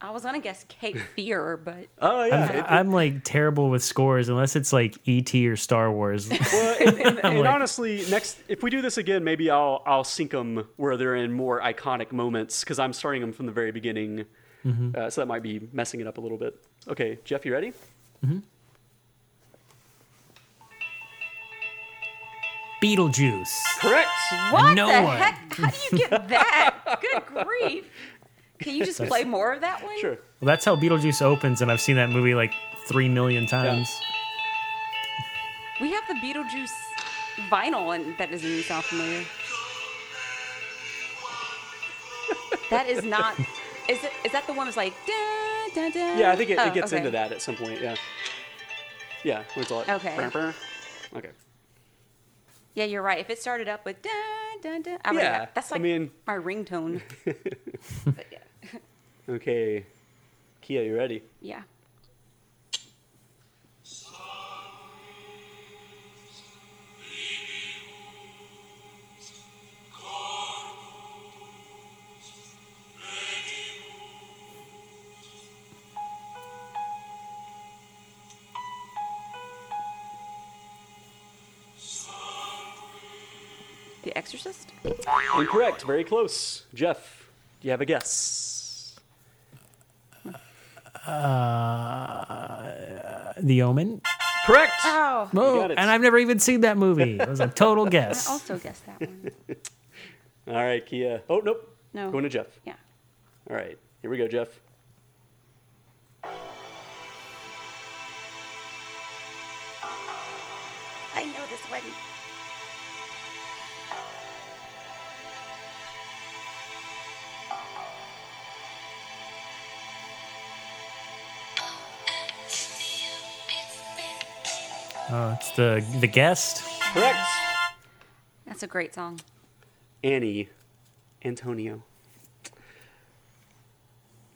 I was gonna guess Cape Fear, but Oh, yeah. I'm, it- I'm like terrible with scores unless it's like ET or Star Wars. Well, and, and, and like- honestly, next if we do this again, maybe I'll I'll sync them where they're in more iconic moments because I'm starting them from the very beginning, uh, so that might be messing it up a little bit. Okay, Jeff, you ready? Beetlejuice. Correct. what No the one. heck? How do you get that? Good grief! Can you just play more of that one? Sure. Well, that's how Beetlejuice opens, and I've seen that movie like three million times. We have the Beetlejuice vinyl, and that doesn't even sound familiar. that is not. Is it? Is that the one that's like? Dun, dun, dun? Yeah, I think it, Oh, it gets okay. into that at some point. Yeah. Yeah. When it's all like, Okay. "Brr, brr." Okay. Yeah, you're right. If it started up with dun dun dun, I Yeah, have. That's I like mean- my ringtone. but yeah. Okay. Kia, you ready? yeah. Exorcist? Incorrect. Very close. Jeff, do you have a guess? Uh, the Omen. Correct. Oh, Oh, got it. and I've never even seen that movie. It was a total guess. I also guessed that one. All right, Kia. Oh nope. No. Going to Jeff. Yeah. All right. Here we go, Jeff. I know this one. Oh, it's the the guest. Correct. That's a great song. Annie Antonio.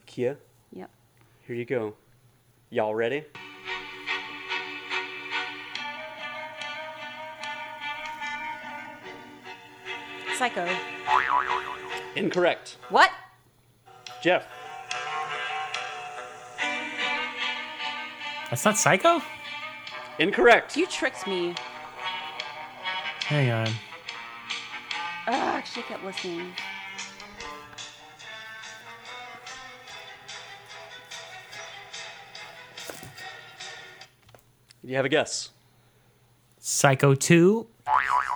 Kia, Yep. here you go. Y'all ready? Psycho. Incorrect. What? Jeff. That's not Psycho. Incorrect. You tricked me. Hang on. Ugh, I should kept listening. Do you have a guess? Psycho Two.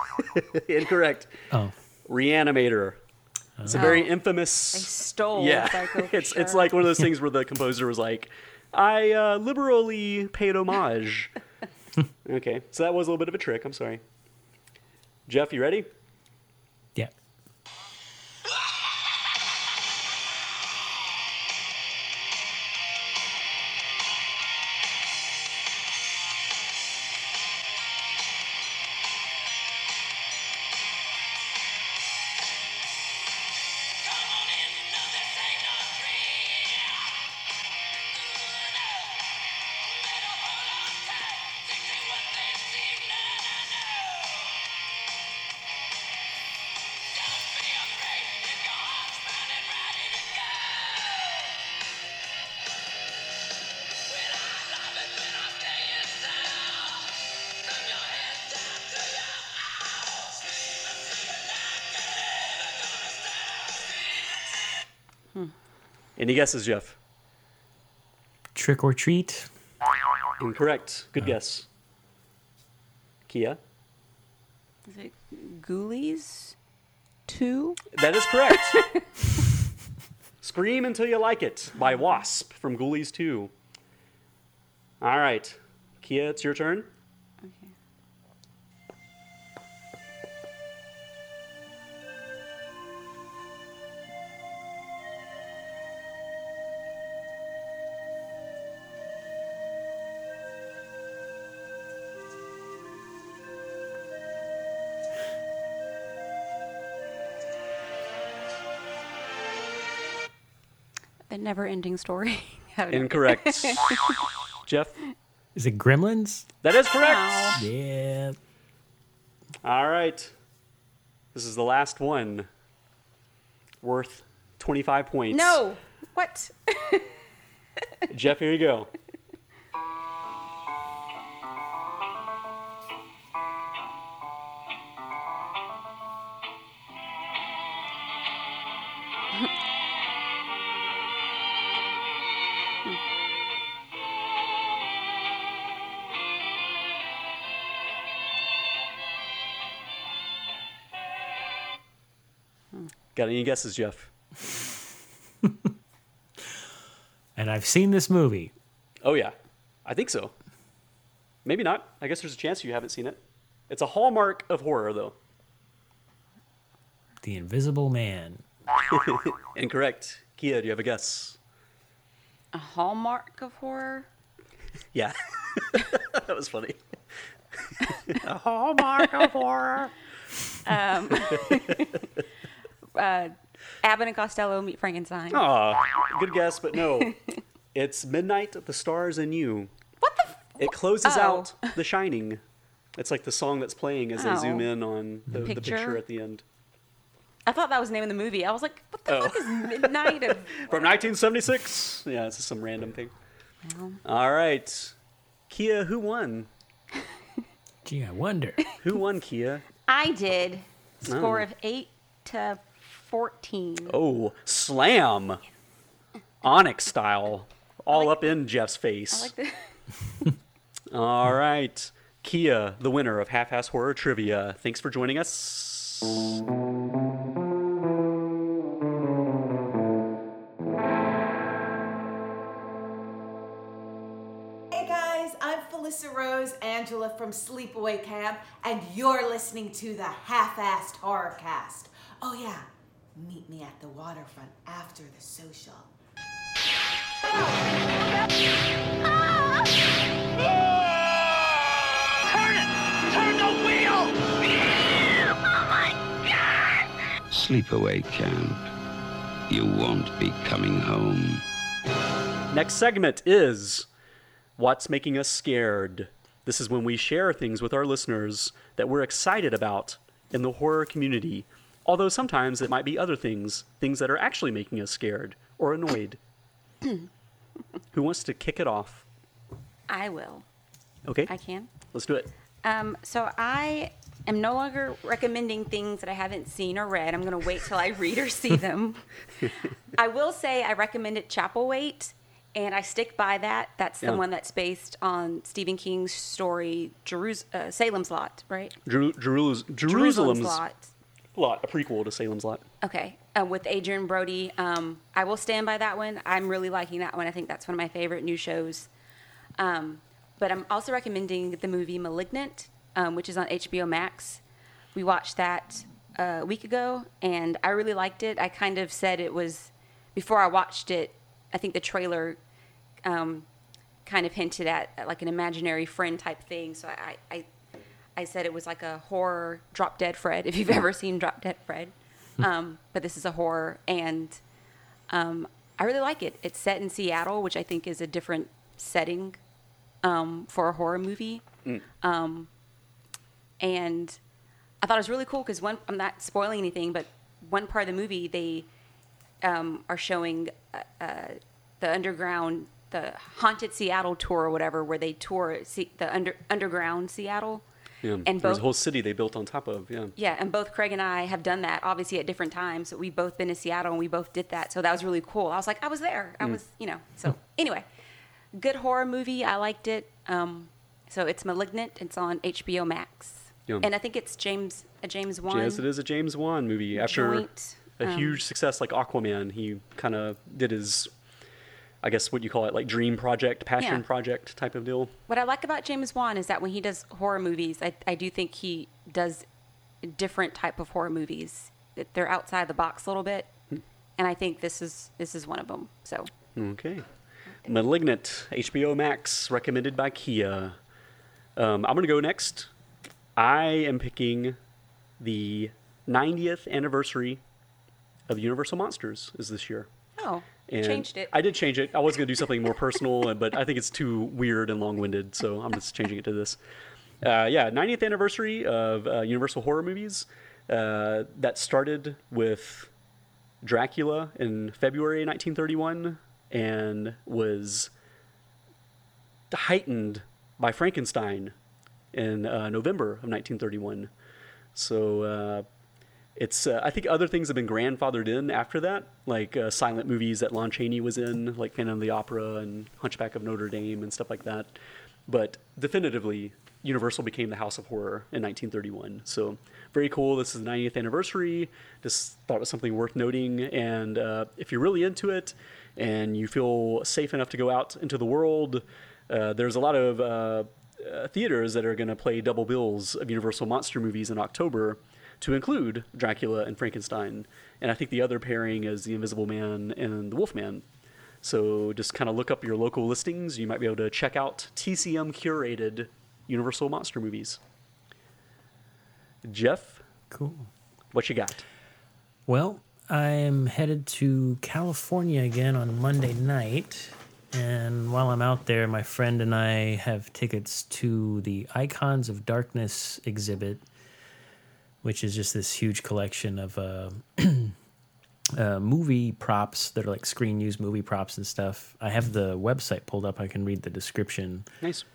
Incorrect. Oh, Reanimator. It's a very Oh. infamous. I stole yeah, Psycho. for it's it's sure. like one of those things where the composer was like, "I uh, liberally paid homage." okay, so that was a little bit of a trick. I'm sorry. Jeff, you ready? Any guesses, Jeff? Trick or Treat. Incorrect. Good uh. guess. Kia. Is it Ghoulies? Two? That is correct. Scream Until You Like It by W.A.S.P. from Ghoulies 2. All right. Kia, it's your turn. The never ending story. I don't know. Incorrect. Jeff, Is it Gremlins? that is correct. Wow. Yeah. All right. This is the last one. Worth 25 points. No. What? Jeff, here you go. Got any guesses, Jeff? And I've seen this movie. Oh yeah, I think so. Maybe not. I guess there's a chance you haven't seen it. It's a hallmark of horror, though. The Invisible Man. Incorrect. Kia, do you have a guess? A hallmark of horror? Yeah, that was funny. A hallmark of horror. Um, uh, Abbott and Costello meet Frankenstein. Aw, good guess, but no. It's Midnight, the Stars, and You. What the? F- It closes Oh. out The Shining. It's like the song that's playing as they Oh. zoom in on the, the Picture? picture at the end. I thought that was the name of the movie. I was like, what the Oh. fuck is Midnight of? From 1976. Yeah, it's just some random thing. All right. Kia, who won? Gee, I wonder. Who won, Kia? I did. Score Oh. of eight to fourteen. Oh, slam. Onyx style. All like- up in Jeff's face. I like the. All right. Kia, the winner of Half Ass Horror Trivia. Thanks for joining us. Hey guys, I'm Felissa Rose Angela from Sleepaway Camp, and you're listening to the Half-Assed Horror Cast. Oh yeah, meet me at the waterfront after the social. Ah! Ah! Turn it! Turn the wheel! Oh my God! Sleepaway camp. You won't be coming home. Next segment is What's Making Us Scared? This is when we share things with our listeners that we're excited about in the horror community. Although sometimes it might be other things, things that are actually making us scared or annoyed. Who wants to kick it off? I will. Okay, I can. let's do it. Um, so I am no longer recommending things that I haven't seen or read. I'm going to wait till I read or see them. I will say I recommended Chapelwaite, and I stick by that. That's the Yeah. one that's based on Stephen King's story, Jerus- uh, Salem's Lot, right? Jeru- Jerus- Jerusalem's Lot. Lot, a prequel to Salem's Lot. Okay, uh, with Adrien Brody. Um, I will stand by that one. I'm really liking that one. I think that's one of my favorite new shows. Um, but I'm also recommending the movie *Malignant*, um, which is on HBO Max. We watched that uh, a week ago, and I really liked it. I kind of said it was before I watched it. I think the trailer um, kind of hinted at, at like an imaginary friend type thing. So I, I, I said it was like a horror Drop Dead Fred, if you've ever seen Drop Dead Fred. Um, but this is a horror, and um, I really like it. It's set in Seattle, which I think is a different setting um, for a horror movie. Um, and I thought it was really cool because one, I'm not spoiling anything, but one part of the movie they um, are showing uh, uh, the underground, the haunted Seattle tour or whatever, where they tour the under, underground Seattle. Yeah, And there's both- a whole city they built on top of. Yeah. Yeah, and both Craig and I have done that, obviously at different times. We've both been to Seattle and we both did that. So that was really cool. I was like, I was there. I was, you know. So anyway, good horror movie. I liked it. Um, so it's Malignant. It's on HBO Max. Yeah. And I think it's James a James Wan. Yes, it is a James Wan movie. After Joint, a um, huge success like Aquaman, he kind of did his, I guess what you call it, like dream project, passion Yeah. project type of deal. What I like about James Wan is that when he does horror movies, I, I do think he does different type of horror movies. They're outside the box a little bit, and I think this is this is one of them. So Okay. Malignant, HBO Max, recommended by Kia. Um, I'm going to go next. I am picking the 90th anniversary of Universal Monsters is this year. oh, And Changed it. I did change it. I was going to do something more personal, but I think it's too weird and long-winded, so I'm just changing it to this. Uh, yeah, 90th anniversary of uh, Universal horror movies. Uh, that started with Dracula in February 1931 and was heightened by Frankenstein in uh, November of 1931. So uh, it's uh, I think other things have been grandfathered in after that, like uh, silent movies that Lon Chaney was in, like Phantom of the Opera and Hunchback of Notre Dame and stuff like that. But definitively, Universal became the House of Horror in 1931. So very cool. This is the 90th anniversary. Just thought it was something worth noting. And uh, if you're really into it and you feel safe enough to go out into the world, uh, there's a lot of uh, uh, theaters that are going to play double bills of Universal monster movies in October to include Dracula and Frankenstein. And I think the other pairing is The Invisible Man and The Wolfman. So just kind of look up your local listings. You might be able to check out TCM curated Universal monster movies. Jeff, Cool. what you got? Well, I am headed to California again on Monday night. And while I'm out there, my friend and I have tickets to the Icons of Darkness exhibit, which is just this huge collection of uh, uh, movie props that are like screen used movie props and stuff. I have the website pulled up. I can read the description Nice.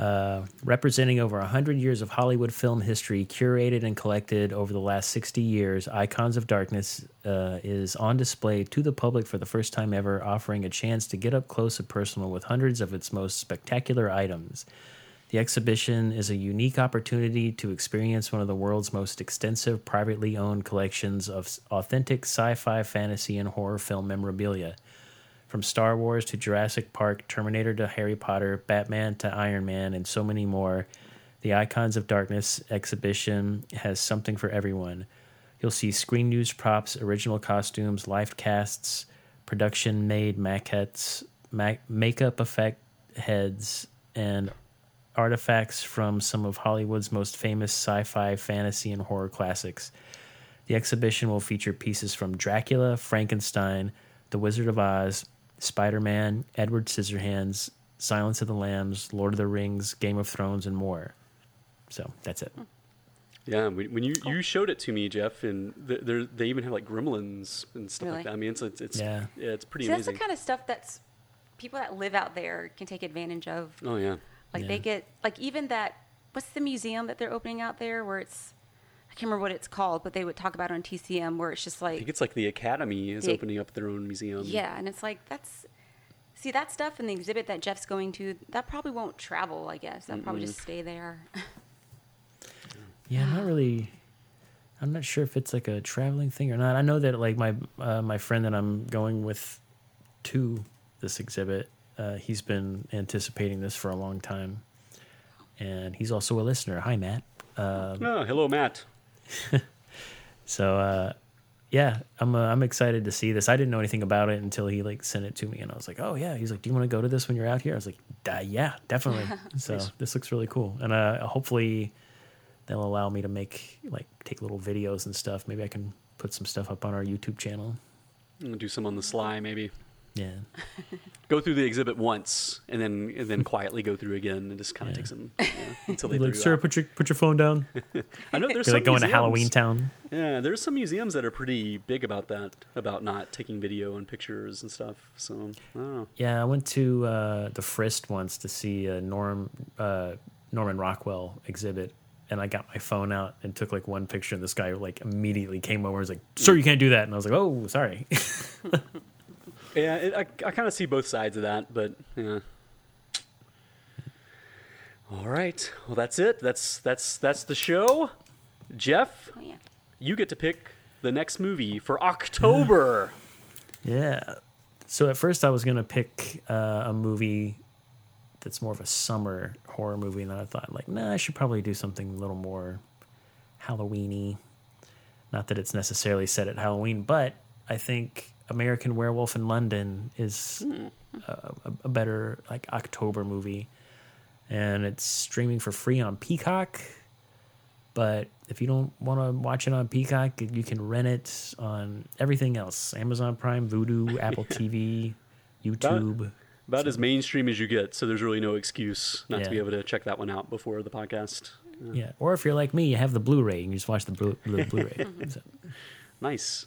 uh, representing over 100 years of Hollywood film history, curated and collected over the last 60 years, Icons of Darkness uh, is on display to the public for the first time ever, offering a chance to get up close and personal with hundreds of its most spectacular items. The exhibition is a unique opportunity to experience one of the world's most extensive privately owned collections of authentic sci fi, fantasy, and horror film memorabilia. From Star Wars to Jurassic Park, Terminator to Harry Potter, Batman to Iron Man, and so many more, the Icons of Darkness exhibition has something for everyone. You'll see screen used props, original costumes, live casts, production made maquettes, ma- makeup effect heads, and artifacts from some of Hollywood's most famous sci fi, fantasy, and horror classics. The exhibition will feature pieces from Dracula, Frankenstein, The Wizard of Oz, Spider Man, Edward Scissorhands, Silence of the Lambs, Lord of the Rings, Game of Thrones, and more. So that's it. Yeah, when when you, you showed it to me, Jeff, and th- there they even have like gremlins and stuff Really? like that. I mean, it's it's, it's Yeah. yeah. it's pretty See, that's the kind of stuff that's people that live out there can take advantage of. oh yeah, Like Yeah. they get like even that. What's the museum that they're opening out there where it's I can't remember what it's called, but they would talk about it on TCM where it's just like I think it's like the Academy is The- opening up their own museum. yeah, and it's like that's see that stuff in the exhibit that Jeff's going to that probably won't travel. I guess that'll probably just stay there. Yeah, I'm not really. I'm not sure if it's like a traveling thing or not. I know that like my uh, my friend that I'm going with to this exhibit, uh, he's been anticipating this for a long time, and he's also a listener. Hi, Matt. Uh, Oh, hello, Matt. so uh, yeah, I'm uh, I'm excited to see this. I didn't know anything about it until he like sent it to me, and I was like, oh yeah. He's like, do you want to go to this when you're out here? I was like, yeah, definitely. so this looks really cool, and uh, hopefully they'll allow me to make like take little videos and stuff. Maybe I can put some stuff up on our YouTube channel. Do some on the sly, maybe. Yeah, Go through the exhibit once, and then and then quietly go through again, and just kind of Yeah. take some you know, until they like sir, out. put your put your phone down. I know there's You're some like going to museums- Halloween Town. Yeah, there's some museums that are pretty big about that, about not taking video and pictures and stuff. So I don't know. Yeah, I went to uh, the Frist once to see a Norm uh, Norman Rockwell exhibit, and I got my phone out and took like one picture, and this guy like immediately came over and was like, "Sir, you can't do that," and I was like, "Oh, sorry." Yeah, it, I, I kind of see both sides of that, but yeah. All right, well that's it. That's that's that's the show. Jeff, oh yeah. you get to pick the next movie for October. yeah. So at first I was gonna pick uh, a movie that's more of a summer horror movie, and then I thought like, nah, I should probably do something a little more Halloweeny. Not that it's necessarily set at Halloween, but I think American Werewolf in London is hmm. a, a, a better like October movie, and it's streaming for free on Peacock. But if you don't want to watch it on Peacock, you can rent it on everything else: Amazon Prime, Vudu, Apple TV, YouTube. About as mainstream as you get, so there's really no excuse not to be able to check that one out before the podcast. Yeah, or if you're like me, you have the Blu-ray and you just watch the Blu- the Blu-ray. So, Nice.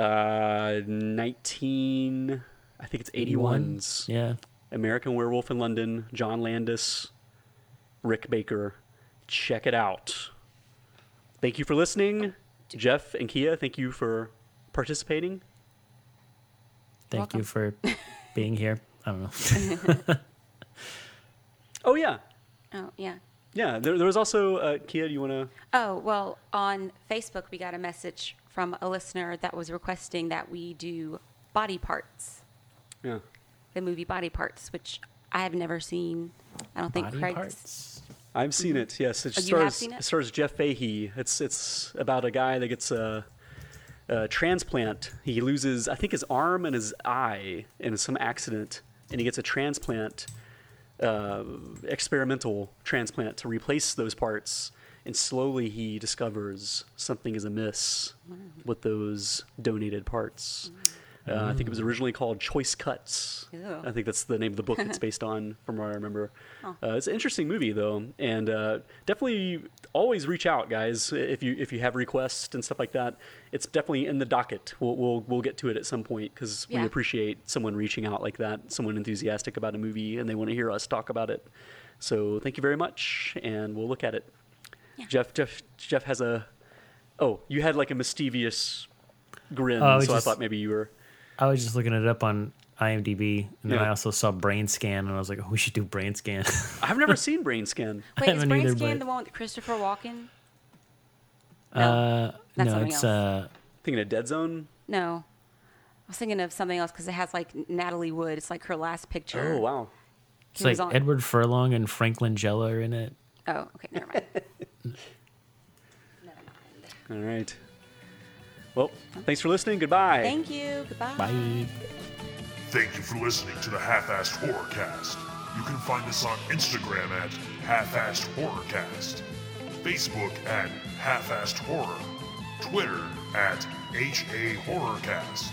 Uh, 19, I think it's 81's yeah, American Werewolf in London, John Landis, Rick Baker. Check it out. Thank you for listening. Jeff and Kia, thank you for participating. thank Welcome. you for being here. I don't know. Oh, yeah. Oh, yeah. Yeah, there, there was also, uh, Kia, do you want to? Oh, well, on Facebook, we got a message from a listener that was requesting that we do body parts, Yeah. the movie Body Parts, which I have never seen. I don't think Body Craig's. parts. I've seen it. Yes, it Oh, you have stars seen it? stars Jeff Fahey. It's it's about a guy that gets a, a transplant. He loses, I think, his arm and his eye in some accident, and he gets a transplant, uh, experimental transplant to replace those parts. And slowly he discovers something is amiss with those donated parts. Uh, I think it was originally called Choice Cuts. Ew. I think that's the name of the book it's based on, from what I remember. Uh, it's an interesting movie, though, and uh, definitely always reach out, guys, if you if you have requests and stuff like that. It's definitely in the docket. We'll we'll, we'll get to it at some point because we appreciate someone reaching out like that, someone enthusiastic about a movie, and they want to hear us talk about it. So thank you very much, and we'll look at it. Yeah. Jeff Jeff Jeff has a. Oh, you had like a mischievous grin, Oh, so I just- thought maybe you were. I was just looking it up on IMDb, and then Yeah. I also saw Brain Scan, and I was like, oh, we should do Brain Scan. I've never seen Brain Scan. Wait, is haven't Brain either, Scan but- the one with Christopher Walken? No, uh, that's no, something it's else. uh, Thinking of Dead Zone. No. I was thinking of something else because it has like Natalie Wood. It's like her last picture. Oh wow. it's He like on- Edward Furlong and Frank Langella are in it. Oh, okay, never mind. All right. Well, thanks for listening. Goodbye. Thank you. Goodbye. Bye. Thank you for listening to the Half-Assed Horrorcast. You can find us on Instagram at Half-Assed Horrorcast, Facebook at Half-Assed Horror, Twitter at HA Horrorcast,